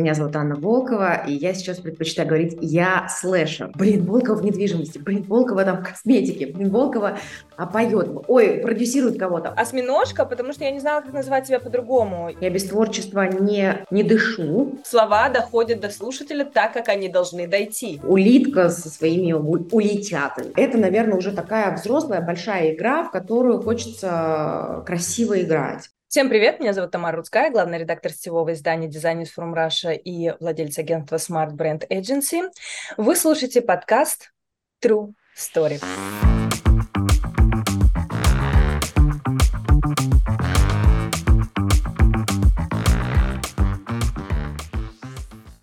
Меня зовут Анна Волкова, и я сейчас предпочитаю говорить «я слэшер». Блин, Волкова в недвижимости, блин, Волкова там в косметике, блин, Волкова а, поет, ой, продюсирует кого-то. Осьминожка, потому что я не знала, как называть тебя по-другому. Я без творчества не, не дышу. Слова доходят до слушателя так, как они должны дойти. Улитка со своими улетятами. Это, наверное, уже такая взрослая большая игра, в которую хочется красиво играть. Всем привет, меня зовут Тамара Рудская, главный редактор сетевого издания Designers from Russia и владелец агентства Smart Brand Agency. Вы слушаете подкаст True Story.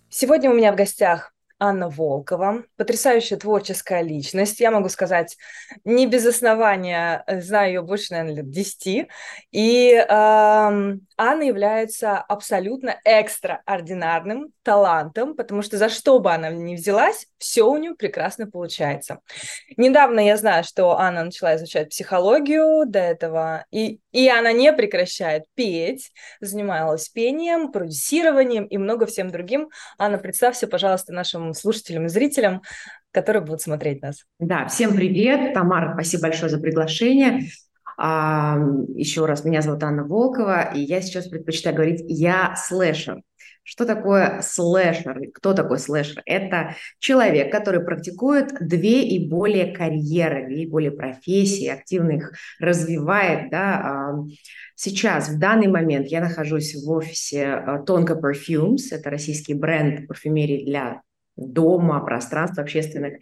Сегодня у меня в гостях Анна Волкова, потрясающая творческая личность. Я могу сказать, не без основания э, знаю ее больше, наверное, лет 10. И э, Анна является абсолютно экстраординарным талантом, потому что за что бы она ни взялась, все у нее прекрасно получается. Недавно я знаю, что Анна начала изучать психологию до этого, и, и она не прекращает петь, занималась пением, продюсированием и много всем другим. Анна, представься, пожалуйста, нашим слушателям и зрителям, которые будут смотреть нас. Да, всем привет. Тамара, спасибо большое за приглашение. А, еще раз, меня зовут Анна Волкова, и я сейчас предпочитаю говорить «я слэшер». Что такое слэшер? Кто такой слэшер? Это человек, который практикует две и более карьеры, две и более профессии, активно их развивает. Да? Сейчас, в данный момент, я нахожусь в офисе Тонко Perfumes, это российский бренд парфюмерии для дома, пространств общественных,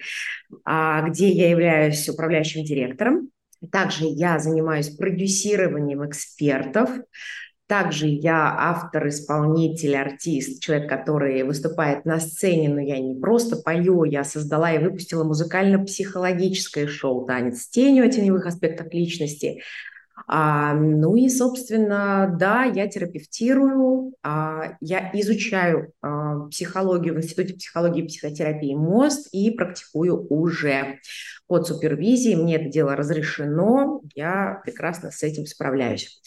а, где я являюсь управляющим директором. Также я занимаюсь продюсированием экспертов, также я автор, исполнитель, артист, человек, который выступает на сцене, но я не просто пою, я создала и выпустила музыкально-психологическое шоу «Танец с тенью» о теневых аспектах личности. А, ну и, собственно, да, я терапевтирую, а, я изучаю а, психологию в Институте психологии и психотерапии МОСТ и практикую уже под супервизией. Мне это дело разрешено, я прекрасно с этим справляюсь.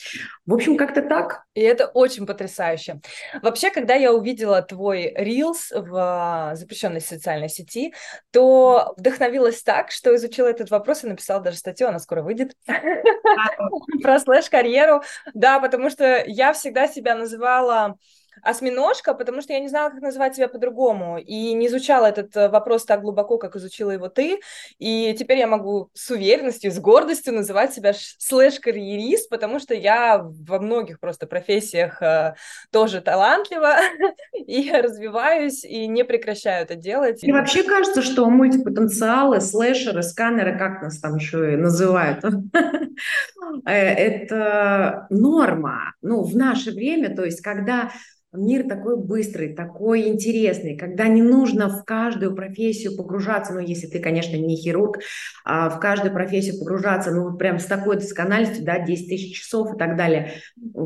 В общем, как-то так. И это очень потрясающе. Вообще, когда я увидела твой Reels в запрещенной социальной сети, то вдохновилась так, что изучила этот вопрос и написала даже статью, она скоро выйдет, про слэш-карьеру. Да, потому что я всегда себя называла осьминожка, потому что я не знала, как называть себя по-другому, и не изучала этот э, вопрос так глубоко, как изучила его ты, и теперь я могу с уверенностью, с гордостью называть себя слэш-карьерист, потому что я во многих просто профессиях э, тоже талантлива, и развиваюсь, и не прекращаю это делать. И вообще кажется, что мультипотенциалы, слэшеры, сканеры, как нас там еще и называют, э, это норма, ну, в наше время, то есть когда мир такой быстрый, такой интересный, когда не нужно в каждую профессию погружаться, ну, если ты, конечно, не хирург, а в каждую профессию погружаться, ну, вот прям с такой доскональностью, да, 10 тысяч часов и так далее,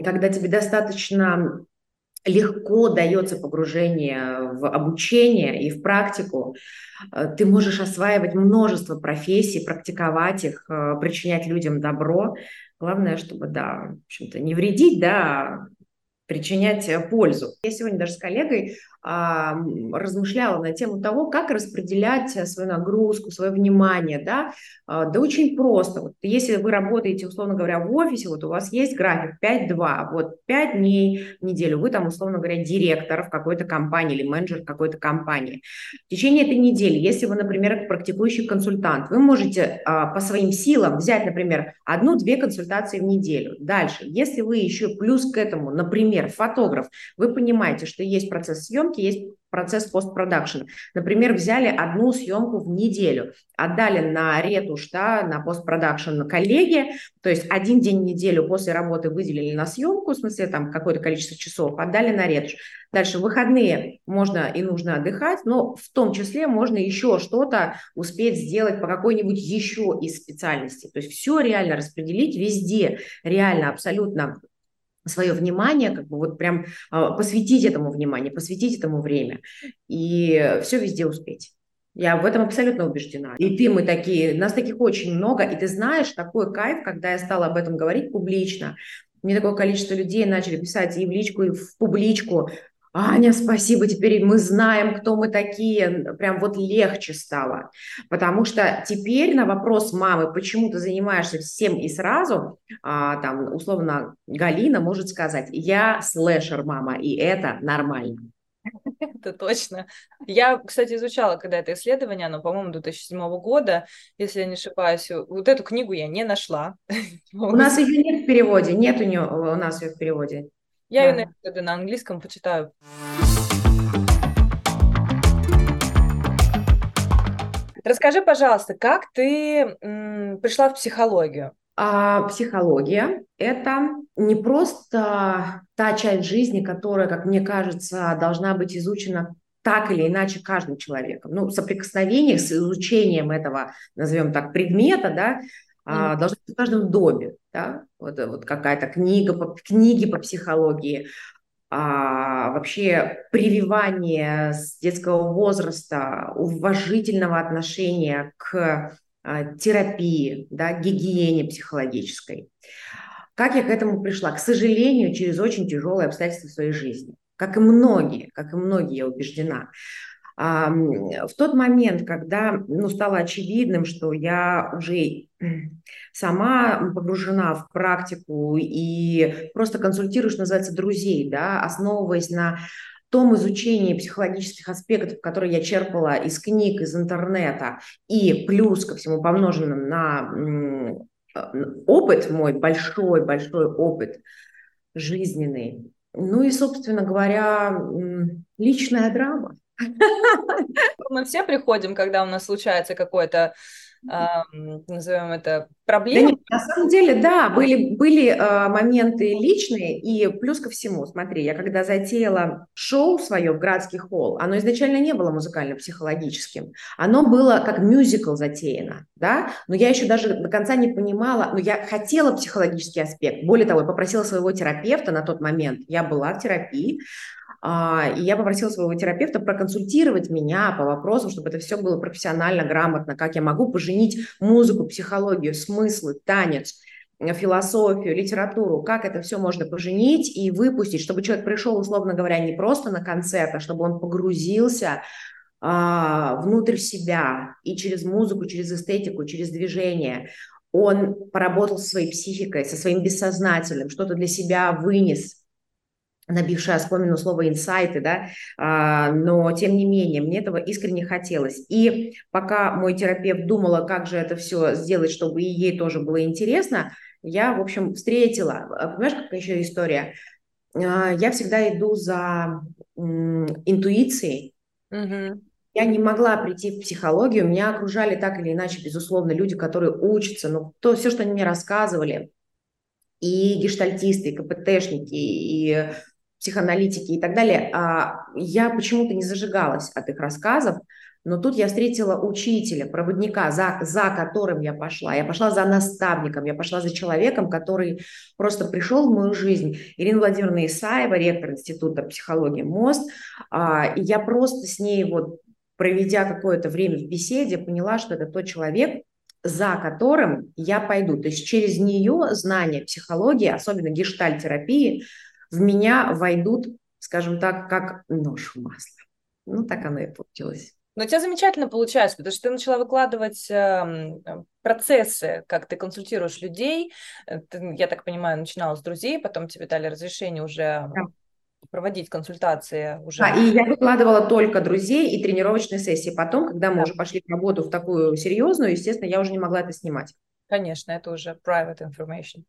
когда тебе достаточно легко дается погружение в обучение и в практику, э, ты можешь осваивать множество профессий, практиковать их, э, причинять людям добро. Главное, чтобы, да, в общем-то, не вредить, да, причинять э, пользу. Я сегодня даже с коллегой размышляла на тему того, как распределять э, свою нагрузку, свое внимание, да, а, да очень просто. Вот если вы работаете, условно говоря, в офисе, вот у вас есть график 5-2, вот 5 дней в неделю, вы там, условно говоря, директор в какой-то компании или менеджер какой-то компании. В течение этой недели, если вы, например, практикующий консультант, вы можете а, по своим силам взять, например, одну-две консультации в неделю. Дальше, если вы еще плюс к этому, например, фотограф, вы понимаете, что есть процесс съемки, съемки есть процесс постпродакшн. Например, взяли одну съемку в неделю, отдали на ретушь, да, на постпродакшн коллеге, то есть один день в неделю после работы выделили на съемку, в смысле там какое-то количество часов, отдали на ретушь. Дальше выходные можно и нужно отдыхать, но в том числе можно еще что-то успеть сделать по какой-нибудь еще из специальностей. То есть все реально распределить везде, реально абсолютно свое внимание, как бы вот прям а, посвятить этому внимание, посвятить этому время и все везде успеть. Я в этом абсолютно убеждена. И ты, мы такие, нас таких очень много. И ты знаешь, такой кайф, когда я стала об этом говорить публично. Мне такое количество людей начали писать и в личку, и в публичку. Аня, спасибо, теперь мы знаем, кто мы такие, прям вот легче стало. Потому что теперь на вопрос мамы, почему ты занимаешься всем и сразу, а, там, условно, Галина может сказать, я слэшер, мама, и это нормально. Это точно. Я, кстати, изучала когда это исследование, оно, по-моему, 2007 года, если я не ошибаюсь. Вот эту книгу я не нашла. У нас ее нет в переводе, нет у, нее, у нас ее в переводе. Я да. ее на английском почитаю. Расскажи, пожалуйста, как ты м, пришла в психологию? А психология – это не просто та часть жизни, которая, как мне кажется, должна быть изучена так или иначе каждым человеком. Ну, соприкосновение с изучением этого, назовем так, предмета, да, mm. должно быть в каждом доме, да, вот, вот какая-то книга, по, книги по психологии, а, вообще прививание с детского возраста уважительного отношения к а, терапии, да, гигиене психологической. Как я к этому пришла? К сожалению, через очень тяжелые обстоятельства своей жизни. Как и многие, как и многие, я убеждена. В тот момент, когда ну, стало очевидным, что я уже сама погружена в практику и просто консультирую, что называется, друзей, да, основываясь на том изучении психологических аспектов, которые я черпала из книг, из интернета, и плюс ко всему помноженным на опыт мой, большой-большой опыт жизненный. Ну и, собственно говоря, личная драма. Мы все приходим, когда у нас случается какой-то назовем это, проблемы? Да нет, на самом деле, да, были, были э, моменты личные, и плюс ко всему, смотри, я когда затеяла шоу свое в Градский холл, оно изначально не было музыкально-психологическим, оно было как мюзикл затеяно, да, но я еще даже до конца не понимала, но я хотела психологический аспект, более того, я попросила своего терапевта на тот момент, я была в терапии, а, и я попросила своего терапевта проконсультировать меня по вопросам, чтобы это все было профессионально, грамотно, как я могу поженить музыку, психологию, смыслы, танец, философию, литературу, как это все можно поженить и выпустить, чтобы человек пришел, условно говоря, не просто на концерт, а чтобы он погрузился а, внутрь себя и через музыку, через эстетику, через движение. Он поработал со своей психикой, со своим бессознательным, что-то для себя вынес, набившая оскомину слово инсайты, да, а, но тем не менее мне этого искренне хотелось. И пока мой терапевт думала, как же это все сделать, чтобы и ей тоже было интересно, я, в общем, встретила, а, понимаешь, какая еще история? А, я всегда иду за интуицией. mm Я не могла прийти в психологию, меня окружали так или иначе, безусловно, люди, которые учатся, но то, все, что они мне рассказывали, и гештальтисты, и КПТшники, и психоаналитики и так далее, а я почему-то не зажигалась от их рассказов, но тут я встретила учителя, проводника, за, за которым я пошла. Я пошла за наставником, я пошла за человеком, который просто пришел в мою жизнь. Ирина Владимировна Исаева, ректор Института психологии МОСТ. А, и я просто с ней, вот, проведя какое-то время в беседе, поняла, что это тот человек, за которым я пойду. То есть через нее знания психологии, особенно гештальтерапии, в меня войдут, скажем так, как нож в масло. Ну, так оно и получилось. Но у тебя замечательно получается, потому что ты начала выкладывать э, процессы, как ты консультируешь людей. Э, ты, я так понимаю, начинала с друзей, потом тебе дали разрешение уже да. проводить консультации уже. Да, и я выкладывала только друзей и тренировочные сессии. Потом, когда мы да. уже пошли в работу в такую серьезную, естественно, я уже не могла это снимать. Конечно, это уже private information.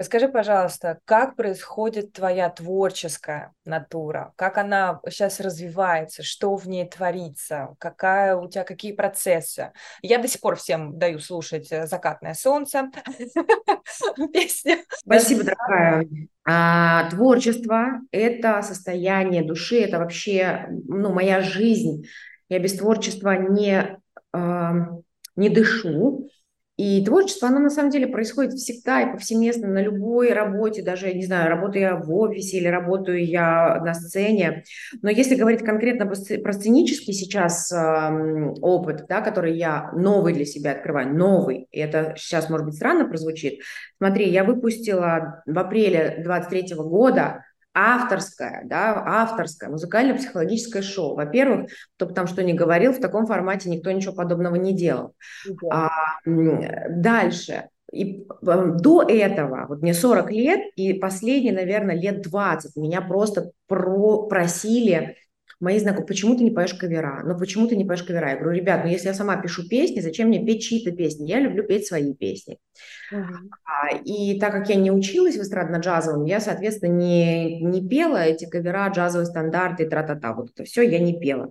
Расскажи, пожалуйста, как происходит твоя творческая натура? Как она сейчас развивается? Что в ней творится? Какая у тебя, какие процессы? Я до сих пор всем даю слушать э, «Закатное солнце» песню. Спасибо, дорогая. А, творчество – это состояние души, это вообще ну, моя жизнь. Я без творчества не, э, не дышу. И творчество, оно на самом деле происходит всегда и повсеместно на любой работе, даже, не знаю, работаю я в офисе или работаю я на сцене. Но если говорить конкретно про сценический сейчас э, опыт, да, который я новый для себя открываю, новый, и это сейчас, может быть, странно прозвучит. Смотри, я выпустила в апреле 23 года авторское, да, авторское музыкально-психологическое шоу. Во-первых, кто бы там что ни говорил, в таком формате никто ничего подобного не делал. А, дальше. И до этого, вот мне 40 лет, и последние, наверное, лет 20 меня просто про просили мои знакомые, почему ты не поешь кавера? Ну, почему ты не поешь кавера? Я говорю, ребят, ну, если я сама пишу песни, зачем мне петь чьи-то песни? Я люблю петь свои песни. Uh-huh. И так как я не училась в эстрадно-джазовом, я, соответственно, не, не пела эти кавера, джазовые стандарты, тра-та-та, вот это все я не пела.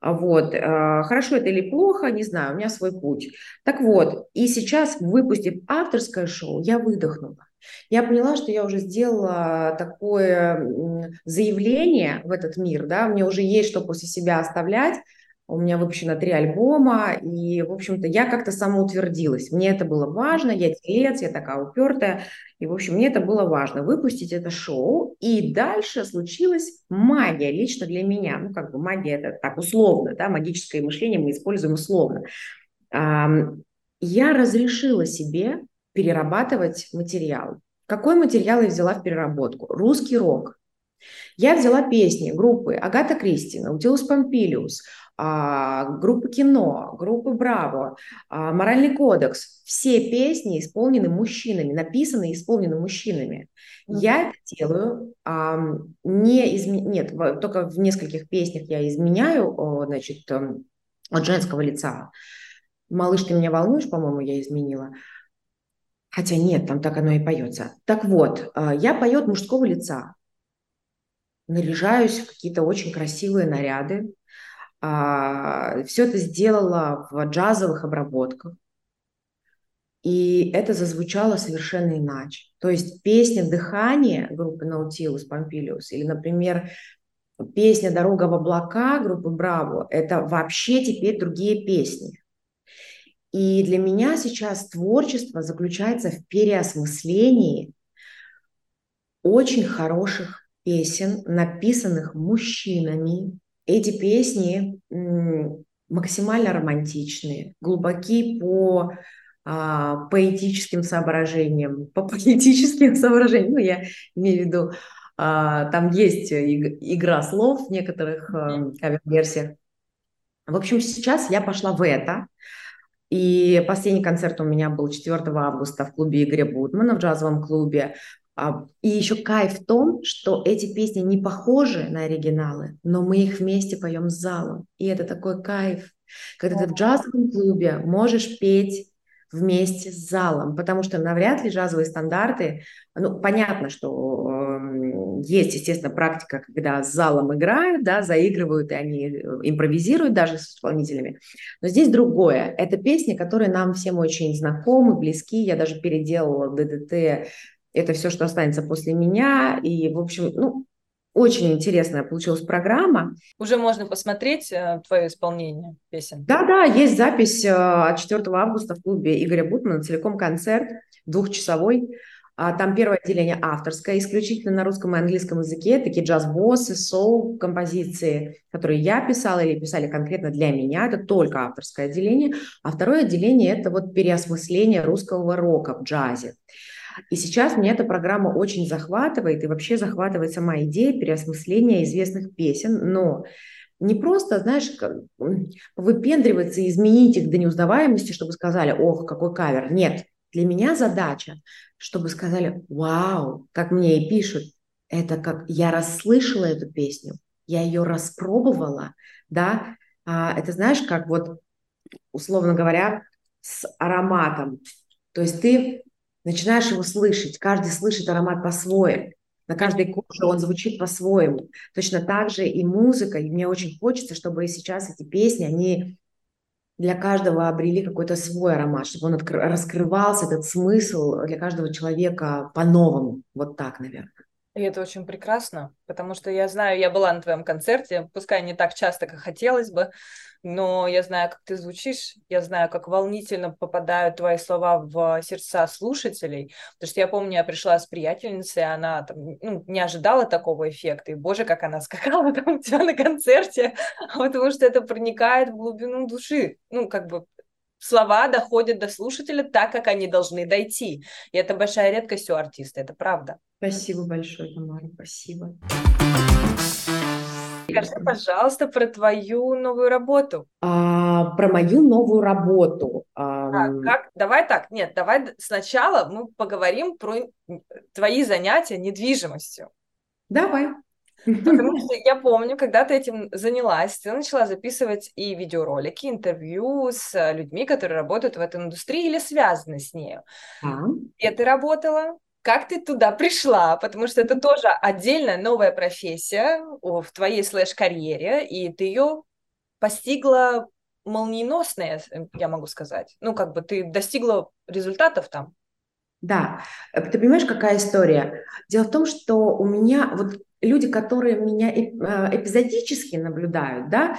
Вот, а, хорошо это или плохо, не знаю, у меня свой путь. Так вот, и сейчас, выпустив авторское шоу, я выдохнула. Я поняла, что я уже сделала такое заявление в этот мир, да, мне уже есть что после себя оставлять, у меня выпущено три альбома, и, в общем-то, я как-то самоутвердилась. Мне это было важно, я телец, я такая упертая, и, в общем, мне это было важно, выпустить это шоу, и дальше случилась магия лично для меня. Ну, как бы магия это так условно, да, магическое мышление мы используем условно. Я разрешила себе перерабатывать материал. Какой материал я взяла в переработку? Русский рок. Я взяла песни группы Агата Кристи, Наутилус Помпилиус, а, группы кино, группы Браво, а, Моральный кодекс. Все песни исполнены мужчинами, написаны и исполнены мужчинами. Я это делаю не изм... нет, только в нескольких песнях я изменяю, значит, эм, от женского лица. Малыш, ты меня волнуешь, по-моему, я изменила. Хотя нет, там так оно и поется. Так вот, а, я пою от мужского лица. Наряжаюсь в какие-то очень красивые наряды. А, Все это сделала в джазовых обработках. И это зазвучало совершенно иначе. То есть песня «Дыхание» группы Наутилус Помпилиус или, например, песня «Дорога в облака» группы Браво – это вообще теперь другие песни. И для меня сейчас творчество заключается в переосмыслении очень хороших песен, написанных мужчинами. Эти песни максимально романтичные, глубоки по а, поэтическим соображениям, по политическим соображениям. Ну, я имею в виду, а, там есть игра слов в некоторых а, кавер-версиях. В общем, сейчас я пошла в это. И последний концерт у меня был 4 августа в клубе Игоря Бутмана, в джазовом клубе. А, и еще кайф в том, что эти песни не похожи на оригиналы, но мы их вместе поем с залом. И это такой кайф, когда ты в джазовом клубе можешь петь вместе с залом, потому что навряд ли джазовые стандарты, ну, понятно, что э, есть, естественно, практика, когда с залом играют, да, заигрывают, и они э, импровизируют даже с исполнителями, но здесь другое. Это песни, которые нам всем очень знакомы, близки, я даже переделала ДДТ, это все, что останется после меня, и, в общем, ну, очень интересная получилась программа. Уже можно посмотреть э, твое исполнение песен. Да-да, есть запись э, 4 августа в клубе Игоря Бутмана, целиком концерт, двухчасовой. А, там первое отделение авторское, исключительно на русском и английском языке, такие джаз-боссы, соул, композиции, которые я писала или писали конкретно для меня, это только авторское отделение. А второе отделение – это вот переосмысление русского рока в джазе. И сейчас мне эта программа очень захватывает, и вообще захватывает сама идея переосмысления известных песен, но не просто, знаешь, выпендриваться и изменить их до неузнаваемости, чтобы сказали, ох, какой кавер. Нет, для меня задача, чтобы сказали, вау, как мне и пишут, это как я расслышала эту песню, я ее распробовала, да, а, это знаешь, как вот, условно говоря, с ароматом. То есть ты начинаешь его слышать, каждый слышит аромат по-своему, на каждой коже он звучит по-своему. Точно так же и музыка, и мне очень хочется, чтобы сейчас эти песни, они для каждого обрели какой-то свой аромат, чтобы он раскрывался, этот смысл для каждого человека по-новому. Вот так, наверное. И это очень прекрасно, потому что я знаю, я была на твоем концерте, пускай не так часто, как хотелось бы, но я знаю, как ты звучишь, я знаю, как волнительно попадают твои слова в сердца слушателей, потому что я помню, я пришла с приятельницей, она там, ну, не ожидала такого эффекта, и, боже, как она скакала там у тебя на концерте, потому что это проникает в глубину души, ну, как бы слова доходят до слушателя так, как они должны дойти. И это большая редкость у артиста, это правда. Спасибо большое, Тамара, спасибо. Скажи, пожалуйста, про твою новую работу. А, про мою новую работу. А, как? Давай так, нет, давай сначала мы поговорим про твои занятия недвижимостью. Давай. Потому что я помню, когда ты этим занялась, ты начала записывать и видеоролики, интервью с э, людьми, которые работают в этой индустрии или связаны с ней. А. Где ты работала? Как ты туда пришла? Потому что это тоже отдельная новая профессия в твоей слэш-карьере, и ты ее постигла молниеносная, я могу сказать. Ну, как бы ты достигла результатов там. Да, э, ты понимаешь, какая история? Дело в том, что у меня вот люди, которые меня э, эпизодически наблюдают, да,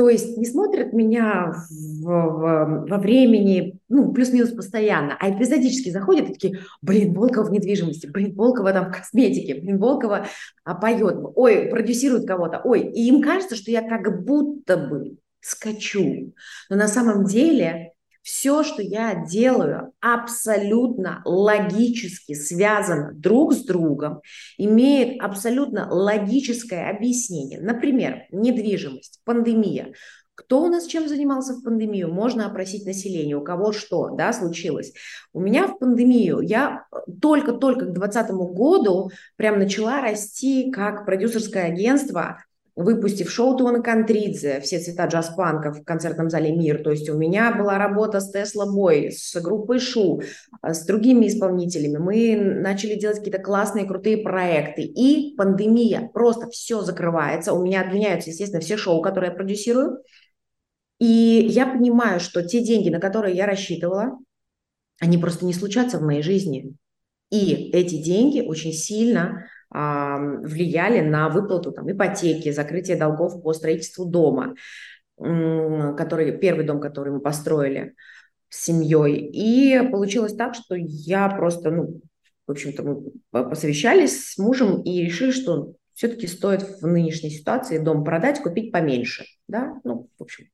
то есть не смотрят меня в, в, во времени, ну, плюс-минус постоянно, а эпизодически заходят и такие, блин, Волкова в недвижимости, блин, Волкова там в косметике, блин, Волкова а, поет, ой, продюсирует кого-то, ой, и им кажется, что я как будто бы скачу. Но на самом деле все, что я делаю, абсолютно логически связано друг с другом, имеет абсолютно логическое объяснение. Например, недвижимость, пандемия. Кто у нас чем занимался в пандемию? Можно опросить население, у кого что да, случилось. У меня в пандемию я только-только к 2020 году прям начала расти как продюсерское агентство выпустив шоу Туана Контридзе, все цвета джаз-панка в концертном зале «Мир». То есть у меня была работа с Тесла Бой, с группой Шу, э, с другими исполнителями. Мы начали делать какие-то классные, крутые проекты. И пандемия, просто все закрывается. У меня отменяются, естественно, все шоу, которые я продюсирую. И я понимаю, что те деньги, на которые я рассчитывала, они просто не случатся в моей жизни. И эти деньги очень сильно влияли на выплату там, ипотеки, закрытие долгов по строительству дома, который, первый дом, который мы построили с семьей. И получилось так, что я просто, ну, в общем-то, мы посовещались с мужем и решили, что все-таки стоит в нынешней ситуации дом продать, купить поменьше. Да? Ну, в общем.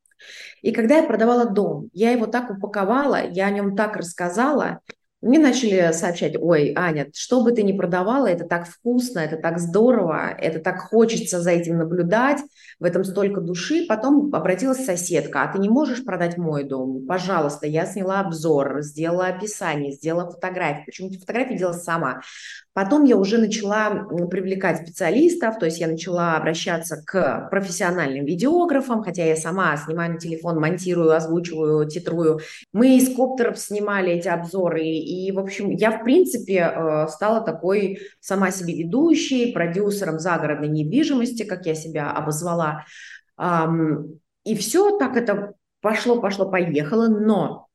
И когда я продавала дом, я его так упаковала, я о нем так рассказала, мне начали сообщать, ой, Аня, что бы ты ни продавала, это так вкусно, это так здорово, это так хочется за этим наблюдать, в этом столько души. Потом обратилась соседка, а ты не можешь продать мой дом? Пожалуйста, я сняла обзор, сделала описание, сделала фотографии. Почему-то фотографии делала сама. Потом я уже начала привлекать специалистов, то есть я начала обращаться к профессиональным видеографам, хотя я сама снимаю на телефон, монтирую, озвучиваю, титрую. Мы из коптеров снимали эти обзоры, и, в общем, я, в принципе, э, стала такой сама себе ведущей, продюсером загородной недвижимости, как я себя обозвала. И все так это пошло, пошло, поехало, но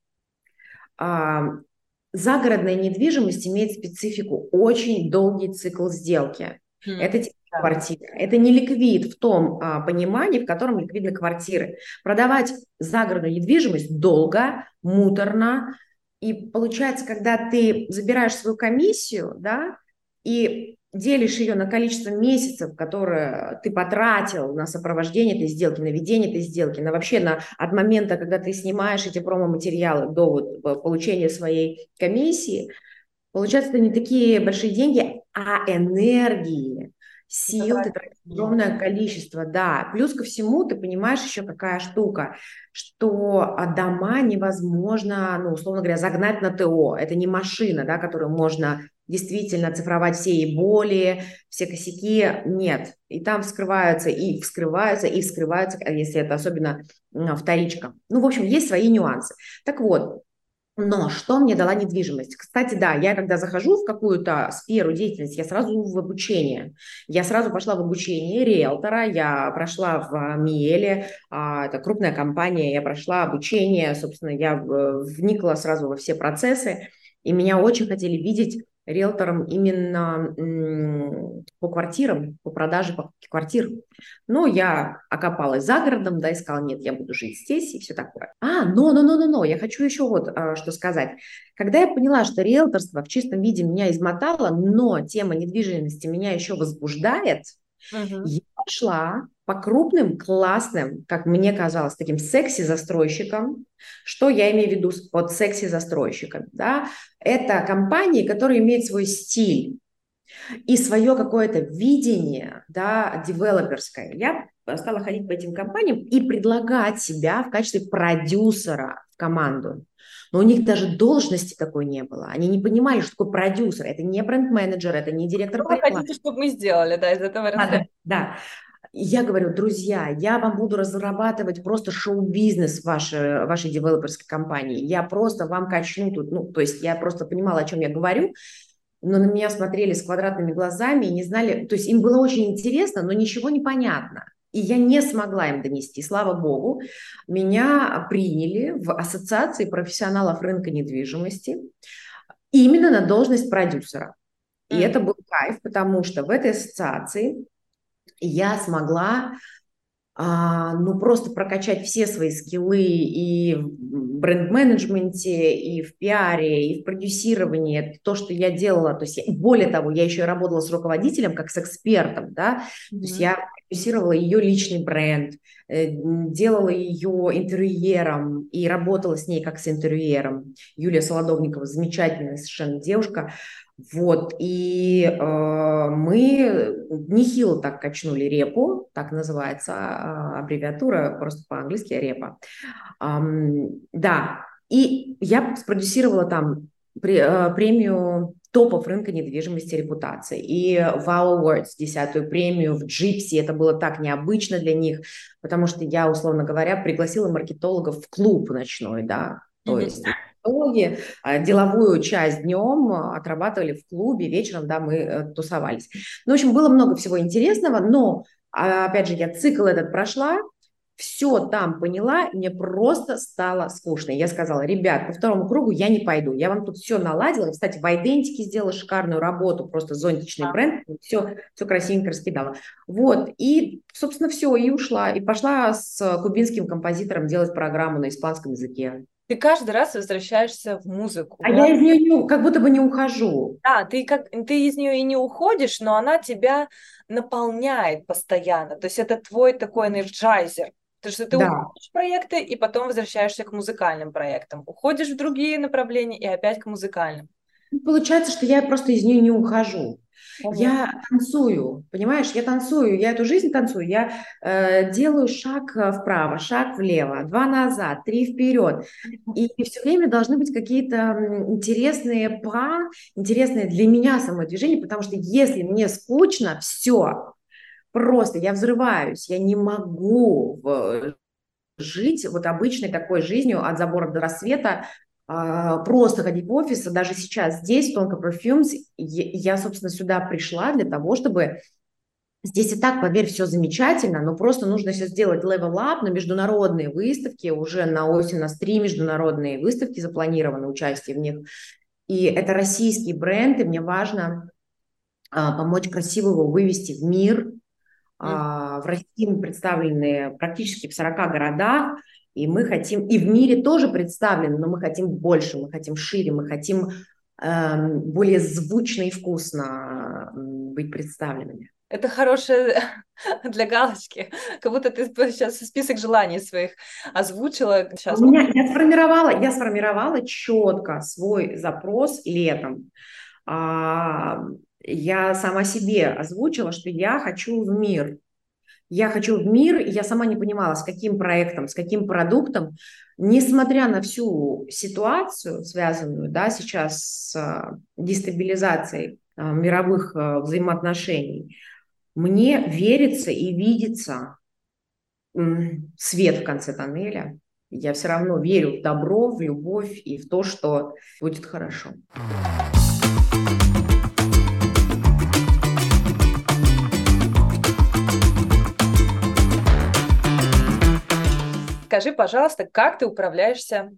загородная недвижимость имеет специфику очень долгий цикл сделки. Mm. Это квартира. Это не ликвид в том а, понимании, в котором ликвидны квартиры. Продавать загородную недвижимость долго, муторно. И получается, когда ты забираешь свою комиссию, да, и делишь ее на количество месяцев, которые ты потратил на сопровождение этой сделки, на ведение этой сделки, на вообще на, от момента, когда ты снимаешь эти промо-материалы до вот э, получения своей комиссии, получается, это не такие большие деньги, а энергии, сил ты тратишь огромное количество, да. Плюс ко всему, ты понимаешь еще какая штука, что а, дома невозможно, ну, условно говоря, загнать на ТО. Это не машина, да, которую можно действительно оцифровать все и боли, все косяки, нет. И там вскрываются, и вскрываются, и вскрываются, если это особенно вторичка. Ну, в общем, есть свои нюансы. Так вот, но что мне дала недвижимость? Кстати, да, я когда захожу в какую-то сферу деятельности, я сразу в обучение. Я сразу пошла в обучение риэлтора, я прошла в Миеле, а, это крупная компания, я прошла обучение, собственно, я вникла сразу во все процессы, и меня очень хотели видеть риэлтором именно по квартирам, по продаже квартир. Но я окопалась за городом, да, и сказала, нет, я буду жить здесь и все такое. А, но, но, но, но, но, я хочу еще вот а, что сказать. Когда я поняла, что риэлторство в чистом виде меня измотало, но тема недвижимости меня еще возбуждает, угу. я пошла по крупным, классным, как мне казалось, таким секси-застройщикам. Что я имею в виду под секси-застройщиком? Да? Это компании, которые имеют свой стиль и свое какое-то видение да, девелоперское. Я стала ходить по этим компаниям и предлагать себя в качестве продюсера в команду. Но у них даже должности такой не было. Они не понимали, что такое продюсер. Это не бренд-менеджер, это не директор. Что вы хотите, чтобы мы сделали, да, из этого да, да, да. Я говорю, друзья, я вам буду разрабатывать просто шоу-бизнес вашей, вашей девелоперской компании. Я просто вам качну тут, ну, то есть я просто понимала, о чем я говорю, но на меня смотрели с квадратными глазами и не знали, то есть им было очень интересно, но ничего не понятно. И я не смогла им донести. Слава богу, меня приняли в Ассоциации профессионалов рынка недвижимости именно на должность продюсера. И mm. это был кайф, потому что в этой ассоциации я смогла а, ну, просто прокачать все свои скиллы и в бренд-менеджменте, и в пиаре, и в продюсировании. Это то, что я делала. То есть, я, более того, я еще и работала с руководителем, как с экспертом, да. Mm-hmm. То есть я продюсировала ее личный бренд, э, делала ее интерьером и работала с ней как с интерьером. Юлия Солодовникова, замечательная совершенно девушка. Вот, и э, мы нехило так качнули репу, так называется э, аббревиатура, просто по-английски репа. Эм, да, и я спродюсировала там э, премию топов рынка недвижимости репутации. И Wow Awards, десятую премию в Джипси, это было так необычно для них, потому что я, условно говоря, пригласила маркетологов в клуб ночной, да, то mm-hmm. есть маркетологи а, деловую часть днем отрабатывали в клубе, вечером, да, мы э, тусовались. Ну, в общем, было много всего интересного, но, а, опять же, я цикл этот прошла, все там поняла, мне просто стало скучно. Я сказала, ребят, по второму кругу я не пойду, я вам тут все наладила. Кстати, в Identity сделала шикарную работу, просто зонтичный бренд, все, все красивенько раскидала. Вот, и, собственно, все, и ушла. И пошла с кубинским композитором делать программу на испанском языке. Ты каждый раз возвращаешься в музыку. А я из нее не, как будто бы не ухожу. Да, ты, как, ты из нее и не уходишь, но она тебя наполняет постоянно. То есть это твой такой энерджайзер. Потому что ты да. уходишь в проекты и потом возвращаешься к музыкальным проектам. Уходишь в другие направления и опять к музыкальным. Получается, что я просто из нее не ухожу. Я танцую, понимаешь, я танцую, я эту жизнь танцую, я э, делаю шаг э, вправо, шаг влево, два назад, три вперед. И, и все время должны быть какие-то интересные па, интересные для меня самое движение, потому что если мне скучно, все, просто я взрываюсь, я не могу в, жить вот обычной такой жизнью от забора до рассвета, просто ходить в офис, даже сейчас здесь, Тонко Perfumes, я, собственно, сюда пришла для того, чтобы Здесь и так, поверь, все замечательно, но просто нужно сейчас сделать level up на международные выставки. Уже на осень у нас три международные выставки запланированы, участие в них. И это российский бренд, и мне важно а, помочь красиво его вывести в мир. А, в России мы представлены практически в 40 городах. И мы хотим, и в мире тоже представлены, но мы хотим больше, мы хотим шире, мы хотим э, более звучно и вкусно быть представленными. Это хорошее для галочки, как будто ты сейчас список желаний своих озвучила. Сейчас. У меня, я сформировала, я сформировала четко свой запрос летом. А, я сама себе озвучила, что я хочу в мир я хочу в мир, и я сама не понимала, с каким проектом, с каким продуктом, несмотря на всю ситуацию, связанную да, сейчас с а, дестабилизацией а, мировых а, взаимоотношений, мне верится и видится свет в конце тоннеля. Я все равно верю в добро, в любовь и в то, что будет хорошо. Скажи, пожалуйста, как ты управляешься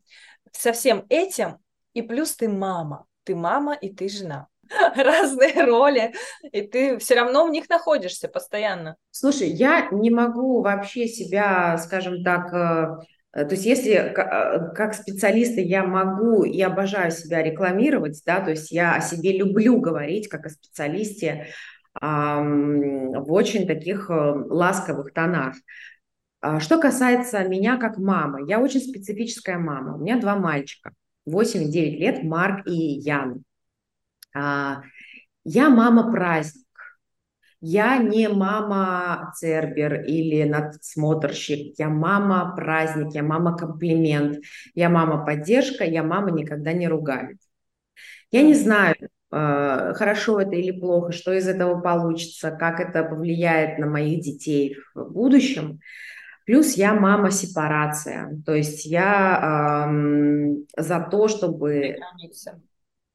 со всем этим, и плюс ты мама. Ты мама и ты жена. разные роли, и ты все равно в них находишься постоянно. Слушай, я не могу вообще себя, скажем так, э, то есть если э, как специалиста я могу и обожаю себя рекламировать, да, то есть я о себе люблю говорить как о специалисте в очень таких э, ласковых тонах. А что касается меня как мамы, я очень специфическая мама. У меня два мальчика, 8 и 9 лет, Марк и Ян. А, я мама-праздник. Я не мама Цербер или надсмотрщик, я мама праздник, я мама комплимент, я мама поддержка, я мама никогда не ругает. Я не знаю, э, хорошо это или плохо, что из этого получится, как это повлияет на моих детей в будущем. Плюс я мама сепарация, то есть я эм, за то, чтобы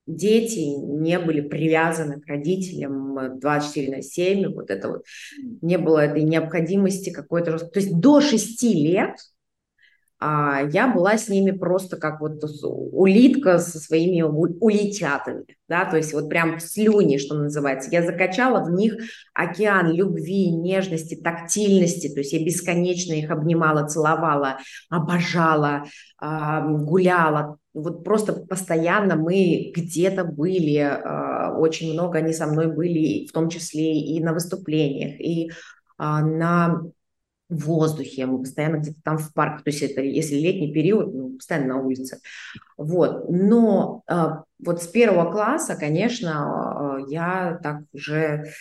дети не были привязаны к родителям 24 на 7, вот это вот, не было этой необходимости какой-то... То есть до 6 лет а я была с ними просто как вот улитка со своими улетятами, да, то есть вот прям слюни, что называется. Я закачала в них океан любви, нежности, тактильности, то есть я бесконечно их обнимала, целовала, обожала, гуляла, вот просто постоянно мы где-то были, а, очень много они со мной были, в том числе и на выступлениях, и а, на в воздухе, мы постоянно где-то там в парке, то есть это если летний период, ну, постоянно на улице. Вот. Но э, вот с первого класса, конечно, э, я так уже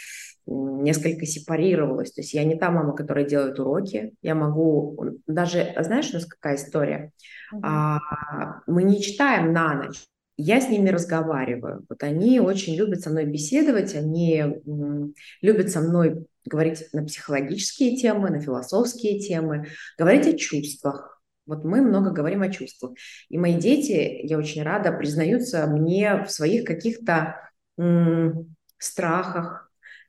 несколько сепарировалась. То есть я не та мама, которая делает уроки. Я могу даже, знаешь, у нас какая история? Mm-hmm. А, мы не читаем на ночь. Я с ними разговариваю. Вот они очень любят со мной беседовать, они любят со мной говорить на психологические темы, на философские темы, говорить о чувствах. Вот мы много говорим о чувствах. И мои дети, я очень рада, признаются мне в своих каких-то страхах,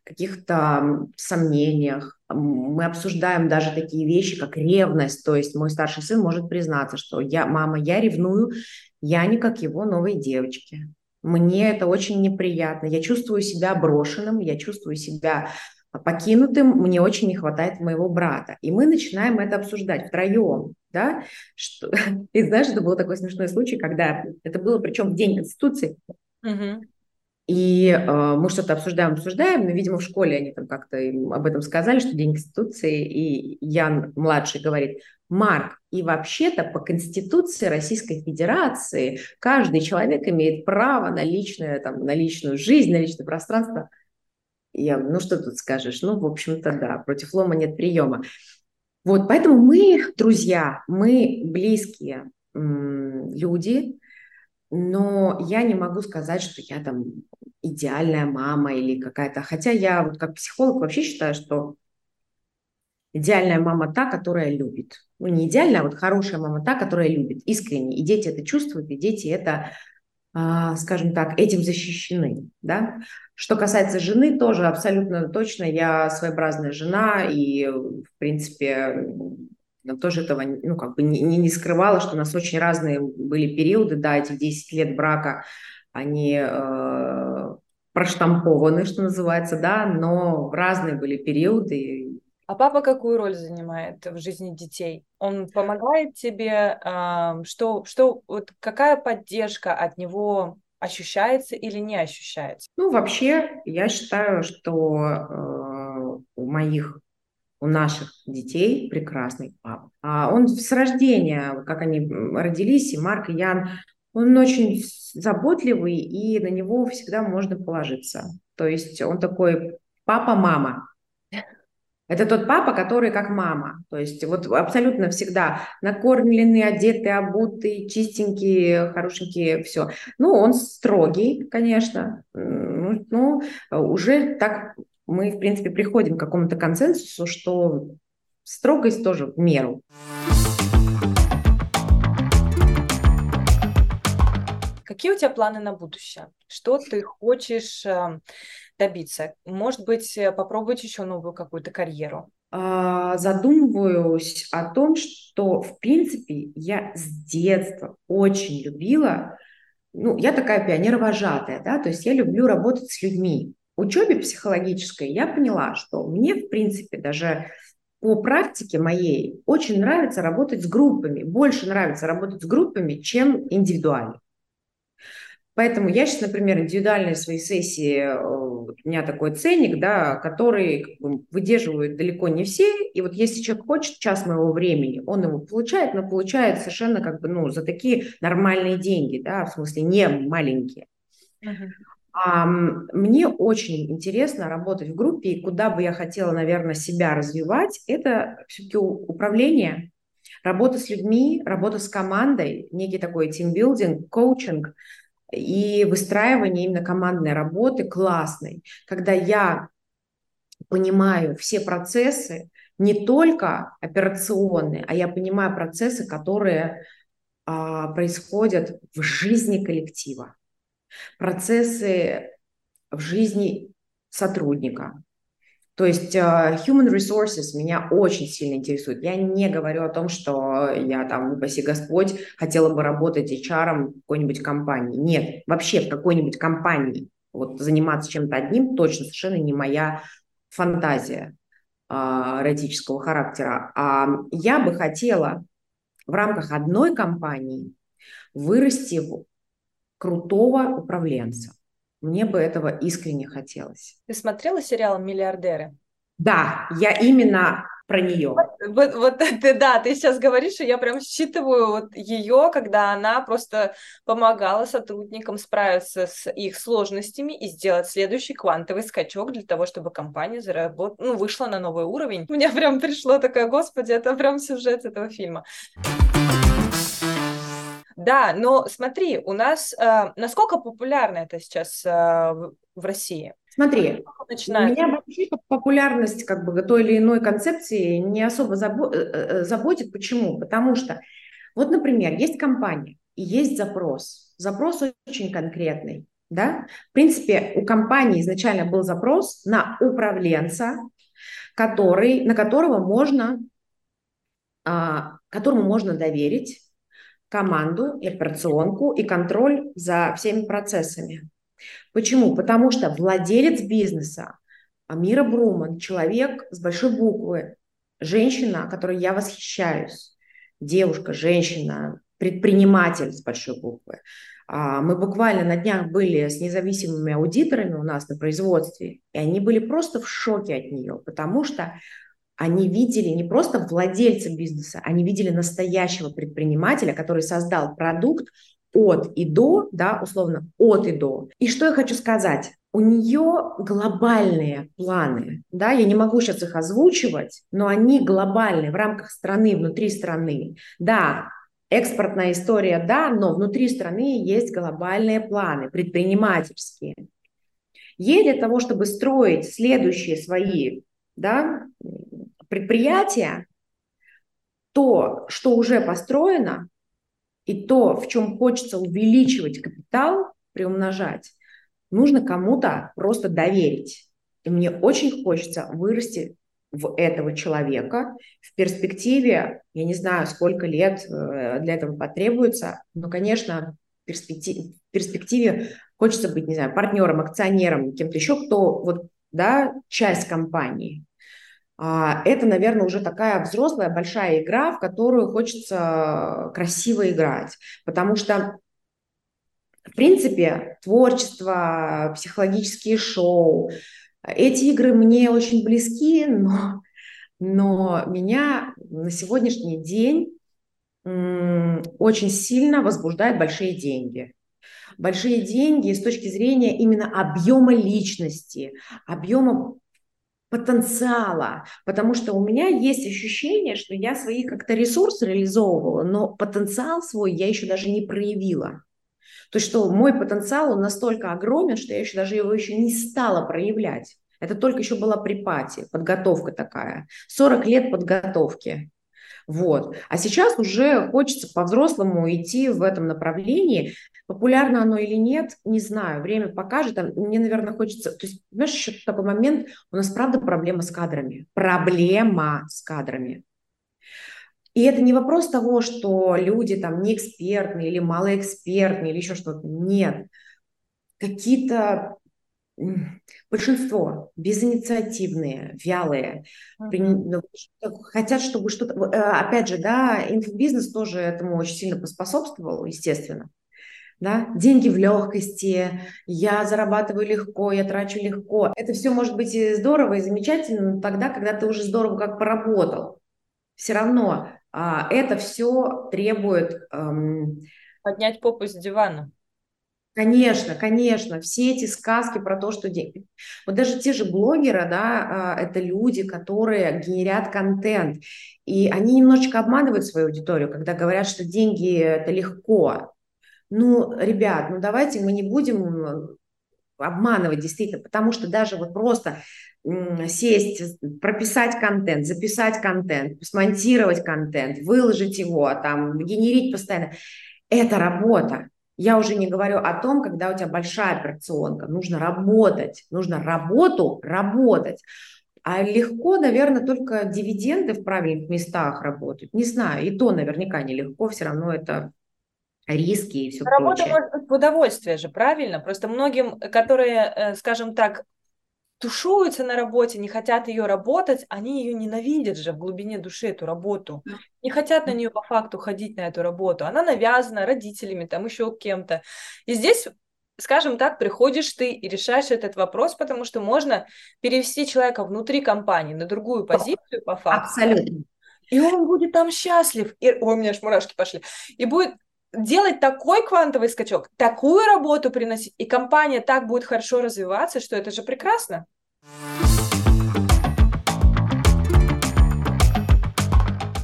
каких-то сомнениях. Мы обсуждаем даже такие вещи, как ревность. То есть мой старший сын может признаться, что я, мама, я ревную, я не как его новые девочки. Мне это очень неприятно. Я чувствую себя брошенным, я чувствую себя покинутым, мне очень не хватает моего брата. И мы начинаем это обсуждать втроем, да, что... и знаешь, это был такой смешной случай, когда это было причем в День Конституции, угу. И э, мы что-то обсуждаем, обсуждаем, но, видимо, в школе они там как-то об этом сказали, что День Конституции, и Ян младший говорит, Марк, и вообще-то по Конституции Российской Федерации каждый человек имеет право на личное, там, на личную жизнь, на личное пространство. Я, ну что тут скажешь? Ну, в общем-то, да, против лома нет приема. Вот, поэтому мы друзья, мы близкие люди, но я не могу сказать, что я там идеальная мама или какая-то... Хотя я вот как психолог вообще считаю, что идеальная мама та, которая любит. Ну, не идеальная, а вот хорошая мама та, которая любит искренне. И дети это чувствуют, и дети это а, скажем так, этим защищены. Да? Что касается жены, тоже абсолютно точно. Я своеобразная жена, и, в принципе, тоже этого ну, как бы не, не скрывала, что у нас очень разные были периоды, да, эти 10 лет брака, они э, проштампованы, что называется, да, но разные были периоды, а папа какую роль занимает в жизни детей? Он помогает тебе? Что, что, вот какая поддержка от него ощущается или не ощущается? Ну, вообще, я считаю, что э, у моих, у наших детей прекрасный папа. А он с рождения, как они родились, и Марк, и Ян, он очень заботливый, и на него всегда можно положиться. То есть он такой папа-мама. Это тот папа, который как мама. То есть вот абсолютно всегда накормленный, одетый, обутый, чистенький, хорошенький, все. Ну, он строгий, конечно. Ну, ну, уже так мы, в принципе, приходим к какому-то консенсусу, что строгость тоже в меру. Какие у тебя планы на будущее? Что ты хочешь эм, добиться? Может быть, э, попробовать еще новую какую-то карьеру? А, задумываюсь о том, что, в принципе, я с детства очень любила ну, я такая пионер-вожатая, да, то есть я люблю работать с людьми. Учебе психологической я поняла, что мне, в принципе, даже по практике моей очень нравится работать с группами. Больше нравится работать с группами, чем индивидуально. Поэтому я сейчас, например, индивидуальные свои сессии, э, у меня такой ценник, да, который как бы, выдерживают далеко не все. И вот если человек хочет час моего времени, он его получает, но получает совершенно как бы, ну, за такие нормальные деньги, да, в смысле не маленькие. Uh-huh. Мне очень интересно работать в группе, и куда бы я хотела, наверное, себя развивать, это все-таки управление, работа с людьми, работа с командой, некий такой тимбилдинг, коучинг – и выстраивание именно командной работы классной, когда я понимаю все процессы, не только операционные, а я понимаю процессы, которые а, происходят в жизни коллектива, процессы в жизни сотрудника, то есть uh, human resources меня очень сильно интересует. Я не говорю о том, что я там, упаси Господь, хотела бы работать HR в какой-нибудь компании. Нет, вообще в какой-нибудь компании. Вот заниматься чем-то одним точно совершенно не моя фантазия uh, эротического характера. А я бы хотела в рамках одной компании вырасти в крутого управленца. Мне бы этого искренне хотелось. Ты смотрела сериал «Миллиардеры»? Да, я именно про нее. Вот, вот ты, да, ты сейчас говоришь, и я прям считываю вот ее, когда она просто помогала сотрудникам справиться с их сложностями и сделать следующий квантовый скачок для того, чтобы компания заработ... ну, вышла на новый уровень. У меня прям пришло такое, господи, это прям сюжет этого фильма. Да, но смотри, у нас э, насколько популярно это сейчас э, в, России? Смотри, Начинает... меня вообще популярность как бы той или иной концепции не особо забо- э, э, заботит. Почему? Потому что, вот, например, есть компания и есть запрос. Запрос очень конкретный. Да? В принципе, у компании изначально был запрос на управленца, который, на которого можно, а, которому можно доверить команду, и операционку, и контроль за всеми процессами. Почему? Потому что владелец бизнеса, Амира Бруман, человек с большой буквы, женщина, которой я восхищаюсь, девушка, женщина, предприниматель с большой буквы. А, мы буквально на днях были с независимыми аудиторами у нас на производстве, и они были просто в шоке от нее, потому что они видели не просто владельца бизнеса, они видели настоящего предпринимателя, который создал продукт от и до, да, условно, от и до. И что я хочу сказать? У нее глобальные планы, да, я не могу сейчас их озвучивать, но они глобальные в рамках страны, внутри страны. Да, экспортная история, да, но внутри страны есть глобальные планы, предпринимательские. Ей для того, чтобы строить следующие свои да, предприятия, то, что уже построено, и то, в чем хочется увеличивать капитал, приумножать, нужно кому-то просто доверить. И мне очень хочется вырасти в этого человека. В перспективе, я не знаю, сколько лет э, для этого потребуется, но, конечно, в перспективе, перспективе хочется быть, не знаю, партнером, акционером, кем-то еще, кто вот, да, часть компании. А, это, наверное, уже такая взрослая большая игра, в которую хочется красиво играть, потому что в принципе, творчество, психологические шоу, эти игры мне очень близки, но, но меня на сегодняшний день очень сильно возбуждают большие деньги. Большие деньги с точки зрения именно объема личности, объема потенциала, потому что у меня есть ощущение, что я свои как-то ресурсы реализовывала, но потенциал свой я еще даже не проявила. То есть что мой потенциал, он настолько огромен, что я еще даже его еще не стала проявлять. Это только еще была припати, подготовка такая. 40 лет подготовки. Вот. А сейчас уже хочется по-взрослому идти в этом направлении. Популярно оно или нет, не знаю, время покажет. Мне, наверное, хочется... То есть, знаешь, еще такой момент, у нас, правда, проблема с кадрами. Проблема с кадрами. И это не вопрос того, что люди там не экспертные или малоэкспертные или еще что-то. Нет. Какие-то большинство безинициативные, вялые, mm-hmm. хотят, чтобы что-то... Э, опять же, да, инфобизнес тоже этому очень сильно поспособствовал, естественно. Да? Деньги в легкости, я зарабатываю легко, я трачу легко. Это все может быть и здорово, и замечательно, но тогда, когда ты уже здорово как поработал. Все равно а, это все требует... Эм... Поднять попу с дивана. Конечно, конечно, все эти сказки про то, что деньги. Вот даже те же блогеры, да, а, это люди, которые генерят контент, и они немножечко обманывают свою аудиторию, когда говорят, что деньги это легко. Ну, ребят, ну давайте мы не будем обманывать действительно, потому что даже вот просто сесть, прописать контент, записать контент, смонтировать контент, выложить его, там, генерить постоянно, это работа. Я уже не говорю о том, когда у тебя большая операционка, нужно работать, нужно работу работать. А легко, наверное, только дивиденды в правильных местах работают. Не знаю, и то наверняка нелегко, все равно это риски и все Работа прочее. может быть в удовольствие же, правильно? Просто многим, которые, э, скажем так, тушуются на работе, не хотят ее работать, они ее ненавидят же в глубине души, эту работу. Не хотят на нее по факту ходить на эту работу. Она навязана родителями, там еще кем-то. И здесь скажем так, приходишь ты и решаешь этот вопрос, потому что можно перевести человека внутри компании на другую позицию по факту. Абсолютно. И он будет там счастлив. И, ой, у меня аж мурашки пошли. И будет делать такой квантовый скачок, такую работу приносить, и компания так будет хорошо развиваться, что это же прекрасно.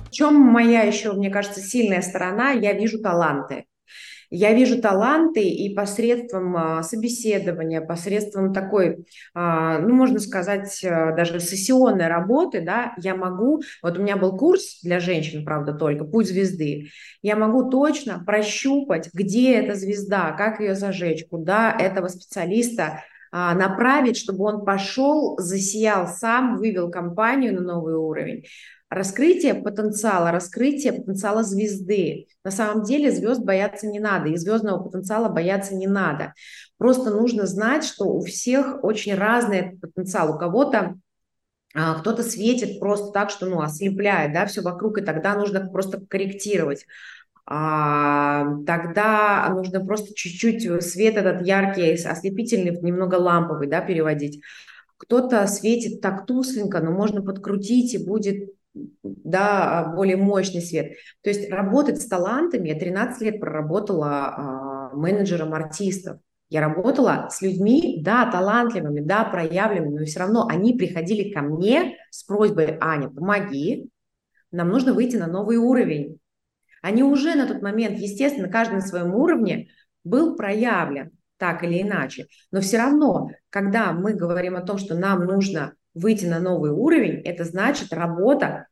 В чем моя еще, мне кажется, сильная сторона? Я вижу таланты. Я вижу таланты и посредством а, собеседования, посредством такой, а, ну, можно сказать, а, даже сессионной работы, да, я могу, вот у меня был курс для женщин, правда, только «Путь звезды», я могу точно прощупать, где эта звезда, как ее зажечь, куда этого специалиста направить, чтобы он пошел, засиял сам, вывел компанию на новый уровень раскрытие потенциала, раскрытие потенциала звезды. На самом деле звезд бояться не надо, и звездного потенциала бояться не надо. Просто нужно знать, что у всех очень разный потенциал. У кого-то а, кто-то светит просто так, что ну, ослепляет да, все вокруг, и тогда нужно просто корректировать. А, тогда нужно просто чуть-чуть свет этот яркий, ослепительный, немного ламповый да, переводить. Кто-то светит так тусленько, но можно подкрутить, и будет да, более мощный свет. То есть работать с талантами, я 13 лет проработала а, менеджером артистов. Я работала с людьми, да, талантливыми, да, проявленными, но все равно они приходили ко мне с просьбой, Аня, помоги, нам нужно выйти на новый уровень. Они уже на тот момент, естественно, каждый на своем уровне был проявлен так или иначе. Но все равно, когда мы говорим о том, что нам нужно выйти на новый уровень, это значит работа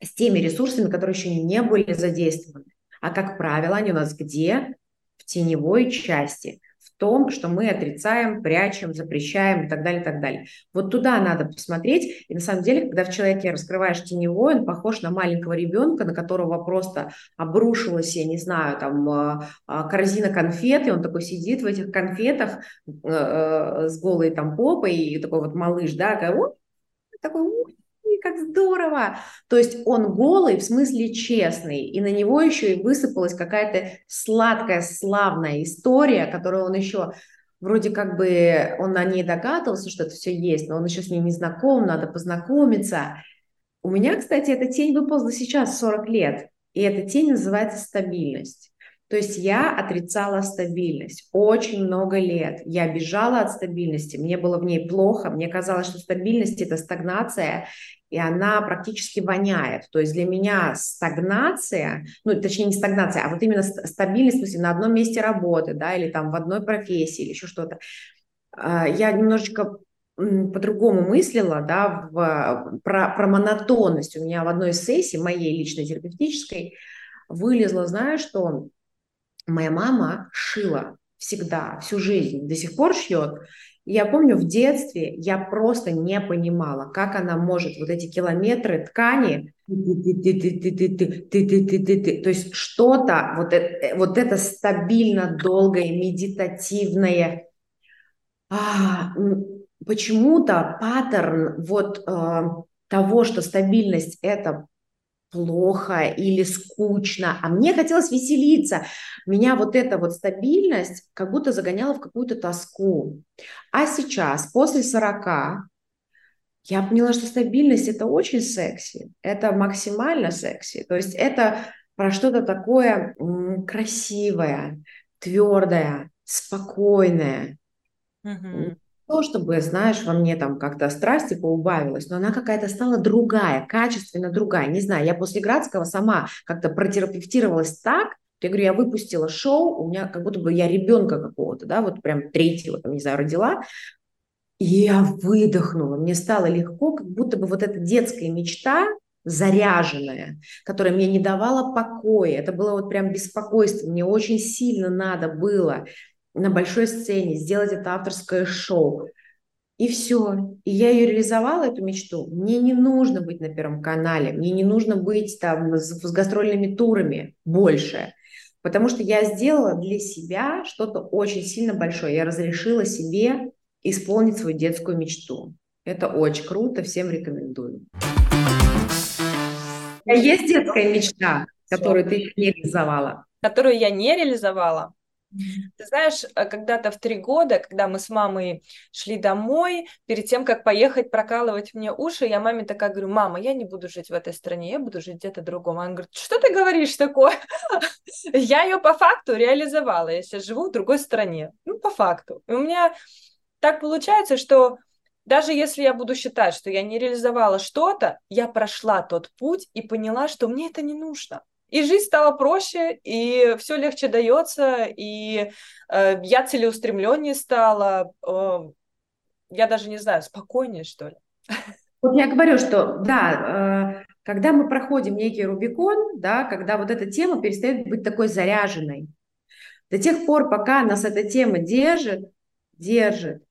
с теми ресурсами, которые еще не были задействованы. А как правило, они у нас где? В теневой части, том, что мы отрицаем, прячем, запрещаем и так далее, и так далее. Вот туда надо посмотреть. И на самом деле, когда в человеке раскрываешь теневой, он похож на маленького ребенка, на которого просто обрушилась, я не знаю, там а, а, корзина конфет, и он такой сидит в этих конфетах э, э, с голой там попой, и такой вот малыш, да, такой, как здорово. То есть он голый, в смысле честный, и на него еще и высыпалась какая-то сладкая, славная история, которую он еще вроде как бы он о ней догадывался, что это все есть, но он еще с ней не знаком, надо познакомиться. У меня, кстати, эта тень выползла сейчас 40 лет, и эта тень называется стабильность. То есть я отрицала стабильность очень много лет. Я бежала от стабильности, мне было в ней плохо, мне казалось, что стабильность – это стагнация, и она практически воняет. То есть для меня стагнация, ну, точнее, не стагнация, а вот именно стабильность, в смысле, на одном месте работы, да, или там в одной профессии, или еще что-то. А, я немножечко по-другому мыслила, да, в, про, про монотонность. У меня в одной из сессий, моей личной терапевтической, вылезло, знаешь, что Моя мама шила всегда, всю жизнь, до сих пор шьет. Я помню, в детстве я просто не понимала, как она может вот эти километры ткани, то есть что-то, вот это, вот это стабильно долгое, медитативное, а, почему-то паттерн вот э, того, что стабильность это плохо или скучно, а мне хотелось веселиться. Меня вот эта вот стабильность как будто загоняла в какую-то тоску. А сейчас, после 40, я поняла, что стабильность – это очень секси, это максимально секси. То есть это про что-то такое красивое, твердое, спокойное. Mm-hmm то, чтобы, знаешь, во мне там как-то страсти поубавилась, но она какая-то стала другая, качественно другая. Не знаю, я после Градского сама как-то протерапевтировалась так, я говорю, я выпустила шоу, у меня как будто бы я ребенка какого-то, да, вот прям третьего, там, не знаю, родила, и я выдохнула, мне стало легко, как будто бы вот эта детская мечта, заряженная, которая мне не давала покоя, это было вот прям беспокойство, мне очень сильно надо было на большой сцене, сделать это авторское шоу. И все. И я ее реализовала, эту мечту. Мне не нужно быть на Первом канале, мне не нужно быть там с, с гастрольными турами больше. Потому что я сделала для себя что-то очень сильно большое. Я разрешила себе исполнить свою детскую мечту. Это очень круто, всем рекомендую. Есть детская мечта, которую ты не реализовала? Которую я не реализовала? Ты знаешь, э, когда-то в три года, когда мы с мамой шли домой, перед тем, как поехать прокалывать мне уши, я маме такая говорю, мама, я не буду жить в этой стране, я буду жить где-то другом. Она говорит, что ты говоришь такое? Я ее по факту реализовала, я сейчас живу в другой стране. Ну, по факту. И у меня так получается, что даже если я буду считать, что я не реализовала что-то, я прошла тот путь и поняла, что мне это не нужно. И жизнь стала проще, и все легче дается, и э, я целеустремленнее стала, э, я даже не знаю, спокойнее, что ли. Вот я говорю, что да, э, когда мы проходим некий Рубикон, да, когда вот эта тема перестает быть такой заряженной, до тех пор, пока нас эта тема держит, держит,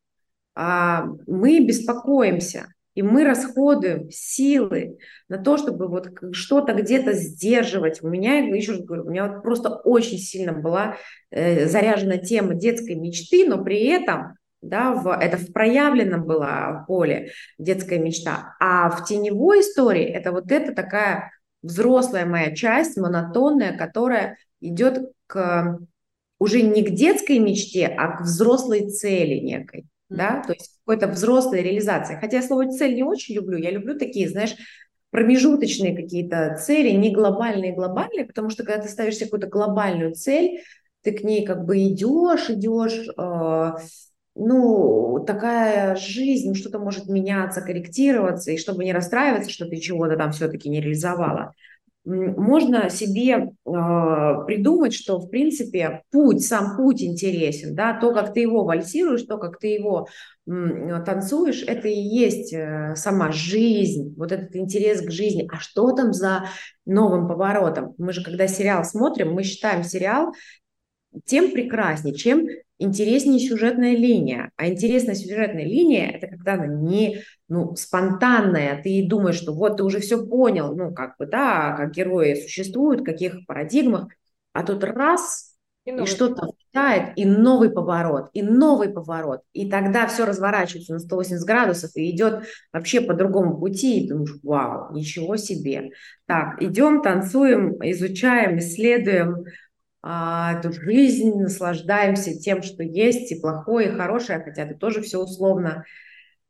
а, мы беспокоимся. И мы расходуем силы на то, чтобы вот что-то где-то сдерживать. У меня, еще раз говорю, у меня вот просто очень сильно была э, заряжена тема детской мечты, но при этом да, в, это в проявленном было поле детская мечта. А в теневой истории это вот эта такая взрослая моя часть, монотонная, которая идет к уже не к детской мечте, а к взрослой цели некой да, то есть какой-то взрослой реализации. Хотя я слово цель не очень люблю, я люблю такие, знаешь, промежуточные какие-то цели, не глобальные, глобальные, потому что когда ты ставишь себе какую-то глобальную цель, ты к ней как бы идешь, идешь, э, ну, такая жизнь, что-то может меняться, корректироваться, и чтобы не расстраиваться, что ты чего-то там все-таки не реализовала можно себе э, придумать, что, в принципе, путь, сам путь интересен, да, то, как ты его вальсируешь, то, как ты его э, танцуешь, это и есть э, сама жизнь, вот этот интерес к жизни. А что там за новым поворотом? Мы же, когда сериал смотрим, мы считаем сериал тем прекраснее, чем интереснее сюжетная линия. А интересная сюжетная линия – это когда она не ну, спонтанная, ты думаешь, что вот ты уже все понял, ну, как бы, да, как герои существуют, в каких парадигмах, а тут раз, и, и что-то влетает, и новый поворот, и новый поворот, и тогда все разворачивается на 180 градусов и идет вообще по другому пути, и думаешь, вау, ничего себе. Так, идем, танцуем, изучаем, исследуем, эту жизнь, наслаждаемся тем, что есть, и плохое, и хорошее, хотя это тоже все условно.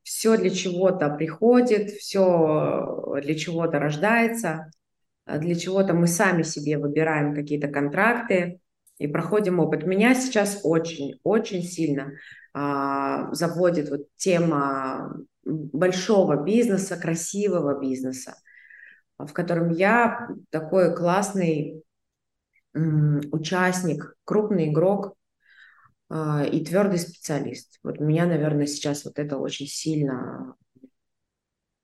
Все для чего-то приходит, все для чего-то рождается, а для чего-то мы сами себе выбираем какие-то контракты и проходим опыт. Меня сейчас очень-очень сильно а, заводит вот тема большого бизнеса, красивого бизнеса, в котором я такой классный участник, крупный игрок э, и твердый специалист. Вот меня, наверное, сейчас вот это очень сильно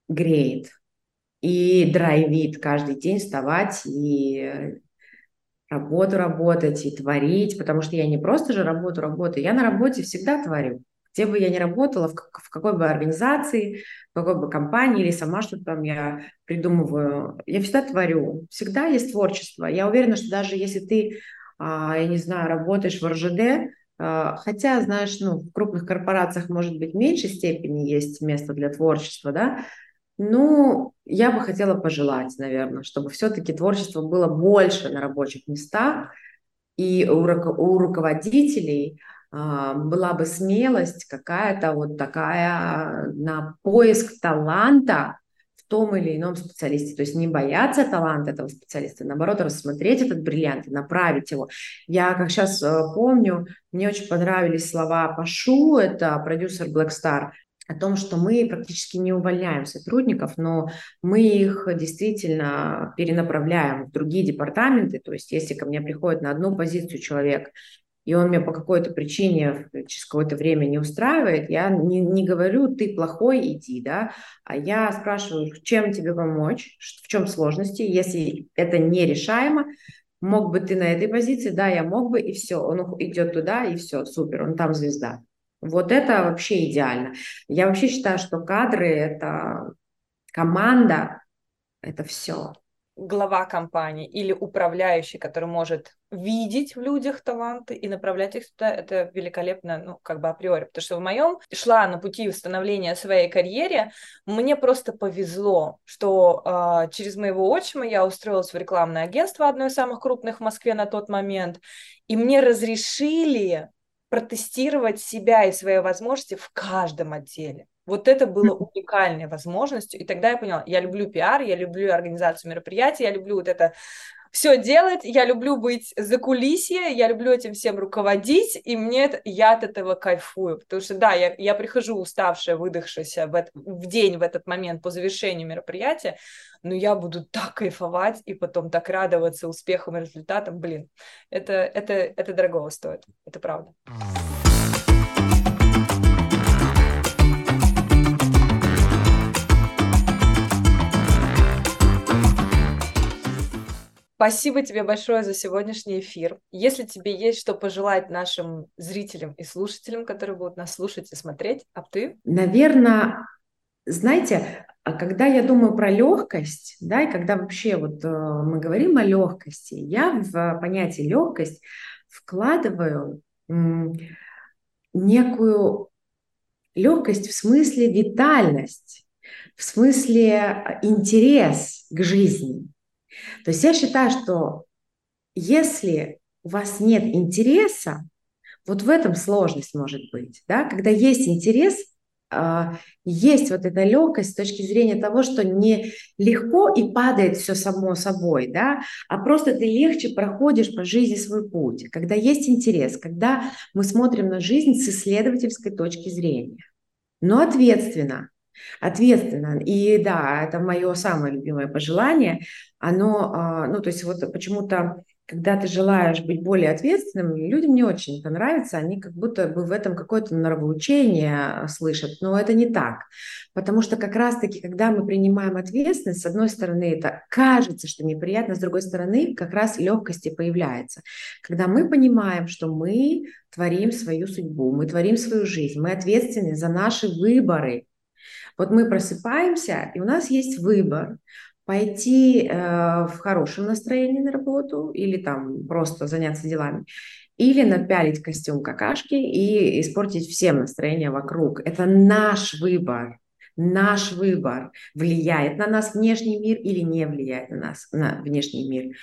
греет и драйвит каждый день вставать и работу работать и творить, потому что я не просто же работу работаю, я на работе всегда творю. Где бы я ни работала, в, в какой бы организации, в какой бы компании или сама что-то там я придумываю, я всегда творю, всегда есть творчество. Я уверена, что даже если ты, а, я не знаю, работаешь в РЖД, а, хотя, знаешь, ну, в крупных корпорациях, может быть, в меньшей степени есть место для творчества, да, ну, я бы хотела пожелать, наверное, чтобы все-таки творчество было больше на рабочих местах, и у, у руководителей была бы смелость какая-то вот такая на поиск таланта в том или ином специалисте. То есть не бояться таланта этого специалиста, наоборот, рассмотреть этот бриллиант и направить его. Я, как сейчас э, помню, мне очень понравились слова Пашу, это продюсер Black Star, о том, что мы практически не увольняем сотрудников, но мы их действительно перенаправляем в другие департаменты. То есть если ко мне приходит на одну позицию человек, и он меня по какой-то причине через какое-то время не устраивает, я не, не говорю, ты плохой, иди, да, а я спрашиваю, чем тебе помочь, в чем сложности, если это нерешаемо, мог бы ты на этой позиции, да, я мог бы, и все, он идет туда, и все, супер, он там звезда. Вот это вообще идеально. Я вообще считаю, что кадры – это команда, это все. Глава компании или управляющий, который может видеть в людях таланты и направлять их туда, это великолепно, ну, как бы априори. Потому что в моем шла на пути установления своей карьере, мне просто повезло, что э, через моего отчима я устроилась в рекламное агентство, одно из самых крупных в Москве на тот момент, и мне разрешили протестировать себя и свои возможности в каждом отделе. Вот это было уникальной возможностью. И тогда я поняла, я люблю пиар, я люблю организацию мероприятий, я люблю вот это все делать, я люблю быть за кулисье, я люблю этим всем руководить, и мне это, я от этого кайфую, потому что, да, я, я прихожу уставшая, выдохшаяся в, в день, в этот момент по завершению мероприятия, но я буду так кайфовать и потом так радоваться успехам и результатам, блин, это, это, это дорого стоит, это правда. Спасибо тебе большое за сегодняшний эфир. Если тебе есть что пожелать нашим зрителям и слушателям, которые будут нас слушать и смотреть, а ты? Наверное, знаете, а когда я думаю про легкость, да, и когда вообще вот э, мы говорим о легкости, я в понятие легкость вкладываю некую легкость в смысле витальность, в смысле э, интерес к жизни. То есть я считаю, что если у вас нет интереса, вот в этом сложность может быть, да, когда есть интерес, а, есть вот эта легкость с точки зрения того, что не легко и падает все само собой, да, а просто ты легче проходишь по жизни свой путь, когда есть интерес, когда мы смотрим на жизнь с исследовательской точки зрения, но ответственно, ответственно. И да, это мое самое любимое пожелание. Оно, а, ну, то есть вот почему-то когда ты желаешь быть более ответственным, людям не очень это нравится, они как будто бы в этом какое-то нравоучение слышат, но это не так, потому что как раз-таки, когда мы принимаем ответственность, с одной стороны, это кажется, что неприятно, с другой стороны, как раз легкости появляется. Когда мы понимаем, что мы творим свою судьбу, мы творим свою жизнь, мы ответственны за наши выборы, вот мы просыпаемся, и у нас есть выбор пойти э, в хорошем настроении на работу или там просто заняться делами, или напялить костюм какашки и испортить всем настроение вокруг. Это наш выбор. Наш выбор влияет на нас внешний мир или не влияет на нас, на внешний мир.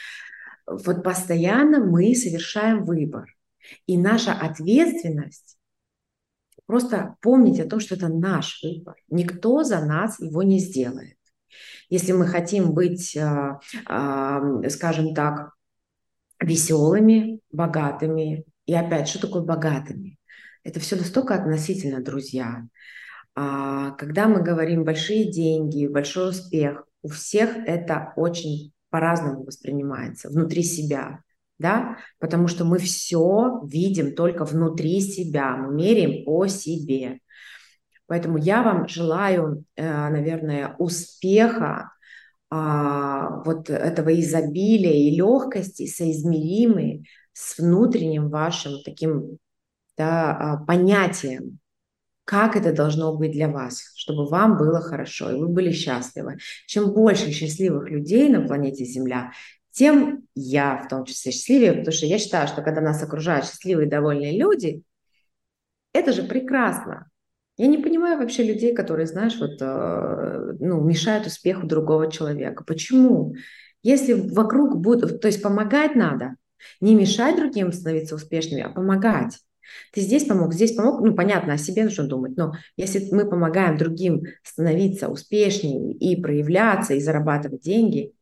Вот постоянно мы совершаем выбор. И наша ответственность Просто помнить о том, что это наш выбор. Никто за нас его не сделает. Если мы хотим быть, а, а, скажем так, веселыми, богатыми, и опять, что такое богатыми? Это все настолько относительно, друзья. А, когда мы говорим большие деньги, большой успех, у всех это очень по-разному воспринимается внутри себя да, потому что мы все видим только внутри себя, мы меряем по себе. Поэтому я вам желаю, э, наверное, успеха, а, вот этого изобилия и легкости, соизмеримой с внутренним вашим таким да, а, понятием как это должно быть для вас, чтобы вам было хорошо, и вы были счастливы. Чем больше счастливых людей на планете Земля, тем я в том числе счастливее, потому что я считаю, что когда нас окружают счастливые и довольные люди, это же прекрасно. Я не понимаю вообще людей, которые, знаешь, вот, э, ну, мешают успеху другого человека. Почему? Если вокруг будет, то есть помогать надо, не мешать другим становиться успешными, а помогать. Ты здесь помог, здесь помог, ну, понятно, о себе нужно думать, но если мы помогаем другим становиться успешнее и проявляться, и зарабатывать деньги,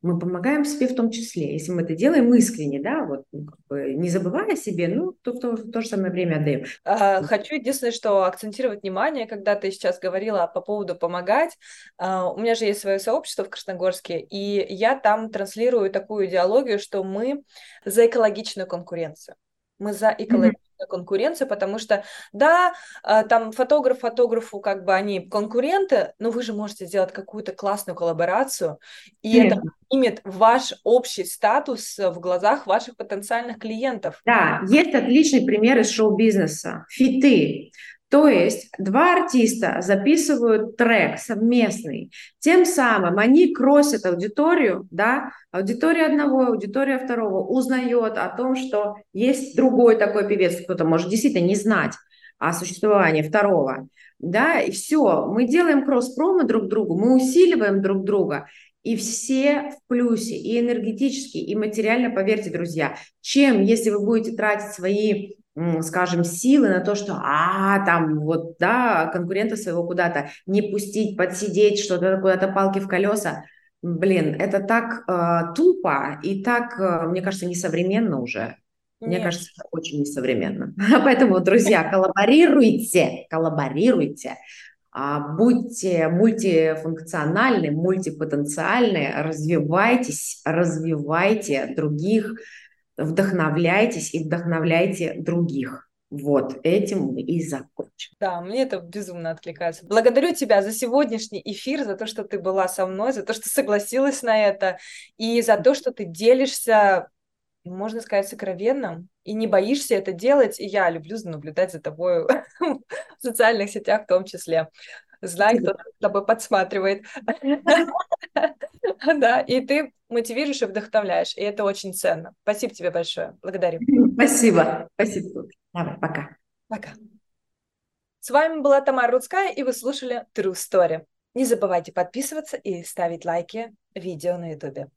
мы помогаем себе в том числе. Если мы это делаем искренне, да, вот ну, не забывая о себе, ну, то в то, в то же самое время отдаем. А, хочу единственное, что акцентировать внимание, когда ты сейчас говорила по поводу помогать. А, у меня же есть свое сообщество в Красногорске, и я там транслирую такую идеологию, что мы за экологичную конкуренцию. Мы за экологичную конкуренцию, потому что, да, а, там фотограф фотографу, как бы они конкуренты, но вы же можете сделать какую-то классную коллаборацию, и Нет. это имеет ваш общий статус в глазах ваших потенциальных клиентов. Да, есть отличный пример из шоу-бизнеса. Фиты. То есть два артиста записывают трек совместный, тем самым они кросят аудиторию, да, аудитория одного, аудитория второго узнает о том, что есть другой такой певец, кто-то может действительно не знать о существовании второго, да, и все, мы делаем кросс-промо друг другу, мы усиливаем друг друга, и все в плюсе, и энергетически, и материально, поверьте, друзья, чем, если вы будете тратить свои скажем, силы на то, что, а, там, вот, да, конкурента своего куда-то не пустить, подсидеть, что-то куда-то палки в колеса, блин, это так э, тупо и так, э, мне кажется, несовременно уже. Нет. Мне кажется, это очень несовременно. Поэтому, друзья, коллаборируйте, коллаборируйте, а, будьте мультифункциональны, мультипотенциальны, развивайтесь, развивайте других, вдохновляйтесь и вдохновляйте других. Вот этим мы и закончим. Да, мне это безумно откликается. Благодарю тебя за сегодняшний эфир, за то, что ты была со мной, за то, что согласилась на это, и за то, что ты делишься, можно сказать, сокровенным, и не боишься это делать. И я люблю наблюдать за тобой в социальных сетях в том числе. Знай, кто с тобой подсматривает. Да, и ты мотивируешь и вдохновляешь, и это очень ценно. Спасибо тебе большое. Благодарю. Спасибо. Спасибо. Давай, пока. Пока. С вами была Тамара Рудская, и вы слушали True Story. Не забывайте подписываться и ставить лайки видео на YouTube.